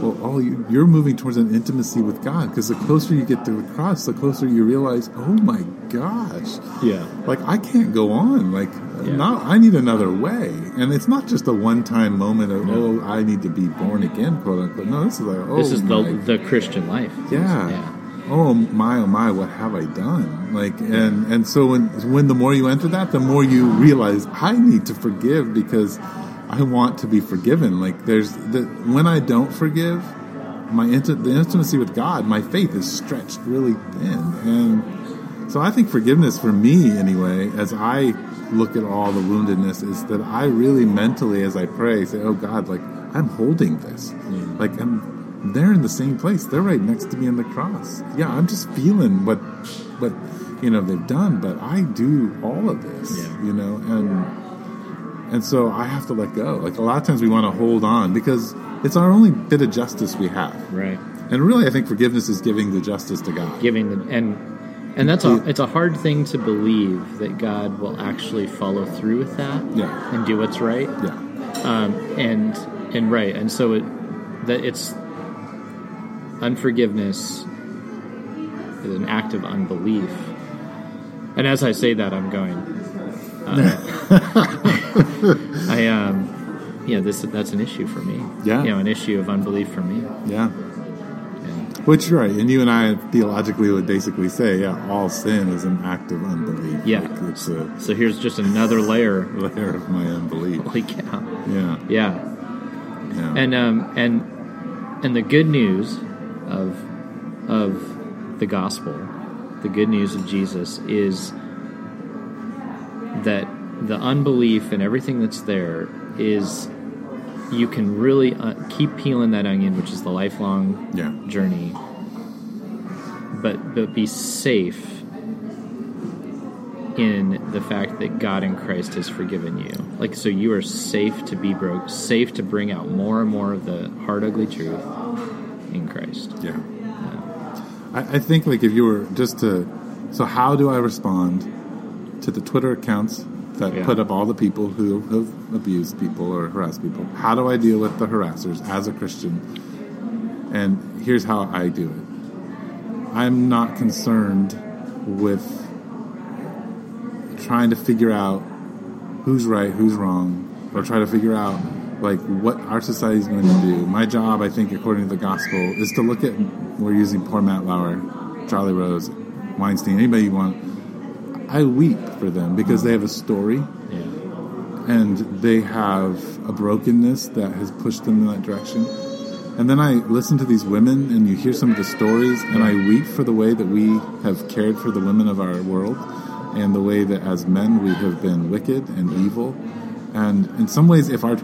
Well, oh, you, you're moving towards an intimacy with God because the closer you get to the cross, the closer you realize, oh my gosh, yeah like I can't go on. Like, Yeah. not I need another way. And it's not just a one-time moment of No. oh, I need to be born again, quote unquote. No, this is like oh, this is the the Christian life yeah. yeah Oh my, oh my, what have I done? Like, and and so when when the more you enter that, the more you realize I need to forgive because I want to be forgiven. Like, there's the when I don't forgive, my inti- the intimacy with God, my faith is stretched really thin, and so I think forgiveness for me anyway, as I look at all the woundedness, is that I really mentally, as I pray, say, "Oh God, like I'm holding this, like I'm." they're in the same place. They're right next to me on the cross. Yeah, I'm just feeling what what you know they've done, but I do all of this. Yeah. You know, and and so I have to let go. Like a lot of times we want to hold on because it's our only bit of justice we have. right And really, I think forgiveness is giving the justice to God. giving the and and that's a it's a hard thing to believe that God will actually follow through with that Yeah. and do what's right Yeah, um, and and right and so it that it's unforgiveness is an act of unbelief and as I say that I'm going uh, I um yeah this that's an issue for me Yeah. you know an issue of unbelief for me yeah. Which right, and you and I theologically would basically say, yeah, all sin is an act of unbelief. Yeah. Like, it's a so here's just another layer layer of my unbelief. holy cow Yeah, yeah yeah. and um and and the good news of of the gospel the good news of jesus is that the unbelief and everything that's there is you can really uh, keep peeling that onion which is the lifelong Yeah. journey but but be safe in the fact that God in Christ has forgiven you. Like so you are safe to be broke, safe to bring out more and more of the hard ugly truth in Christ. Yeah. I, I think like if you were just to, so how do I respond to the Twitter accounts that Yeah. put up all the people who have abused people or harassed people? How do I deal with the harassers as a Christian? And here's how I do it. I'm not concerned with trying to figure out who's right, who's wrong, or try to figure out like what our society is going to do. My job, I think, according to the gospel, is to look at. We're using poor Matt Lauer, Charlie Rose, Weinstein, anybody you want. I weep for them because they have a story Yeah. and they have a brokenness that has pushed them in that direction. And then I listen to these women, and you hear some of the stories, and I weep for the way that we have cared for the women of our world, and the way that as men we have been wicked and evil. And in some ways, if our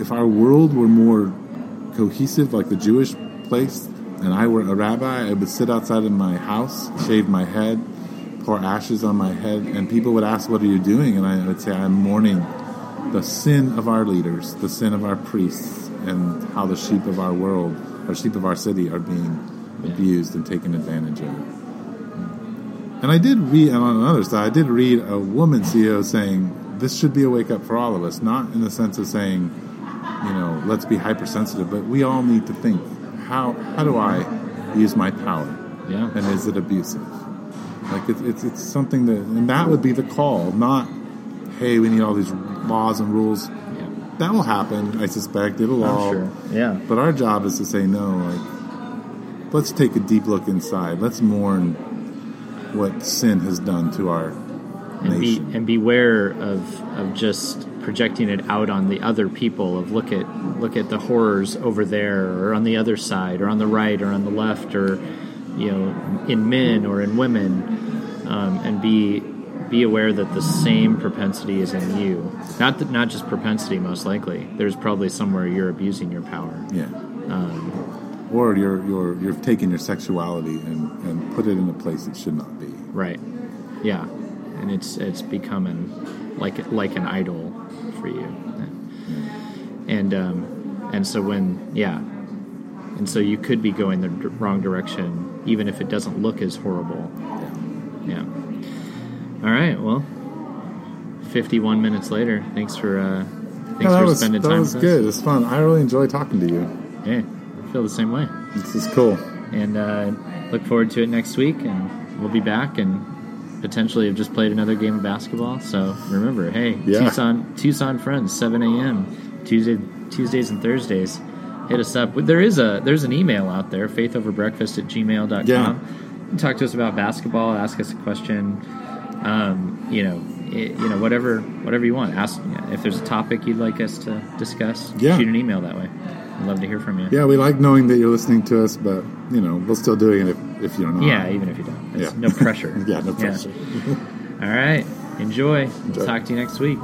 if our world were more cohesive, like the Jewish place, and I were a rabbi, I would sit outside in my house, shave my head, pour ashes on my head, and people would ask, "What are you doing?" And I would say, "I'm mourning the sin of our leaders, the sin of our priests, and how the sheep of our world, our sheep of our city, are being Yeah. abused and taken advantage of." And I did read, and on another side, I did read a woman CEO saying this should be a wake up for all of us, not in the sense of saying, you know, let's be hypersensitive, but we all need to think how how do I use my power, Yeah. and is it abusive? Like it's it's, it's something that, and that would be the call, not hey, we need all these laws and rules. Yeah. That will happen, I suspect. It'll I'm all. sure. Yeah. But our job is to say no. Like, let's take a deep look inside. Let's mourn what sin has done to our and be and beware of of just projecting it out on the other people of look at look at the horrors over there or on the other side or on the right or on the left or you know in men or in women um, and be be aware that the same propensity is in you. Not that not just propensity most likely. There's probably somewhere you're abusing your power. Yeah. um, Or you're you're you're taking your sexuality and, and put it in a place it should not be. right. Yeah. And it's it's becoming like like an idol for you. And um, and so when yeah. And so you could be going the d- wrong direction even if it doesn't look as horrible Yeah. all right well 51 minutes later thanks for uh thanks Yeah, that for was, spending that time was with good. It's fun. I really enjoy talking to you. yeah I feel the same way This is cool. and uh, look forward to it next week and we'll be back and potentially have just played another game of basketball so remember hey Yeah. tucson tucson friends 7 a.m tuesday tuesdays and thursdays hit us up there is a there's an email out there faithoverbreakfast at gmail.com Yeah. Talk to us about basketball ask us a question um, you know it, you know whatever whatever you want ask if there's a topic you'd like us to discuss Yeah. shoot an email that way i'd love to hear from you Yeah, we like knowing that you're listening to us, but you know, we'll still doing it if, if you're not. Yeah, even if you don't. It's Yeah. no pressure. Yeah, no pressure. All right. Enjoy. Enjoy. We'll talk to you next week.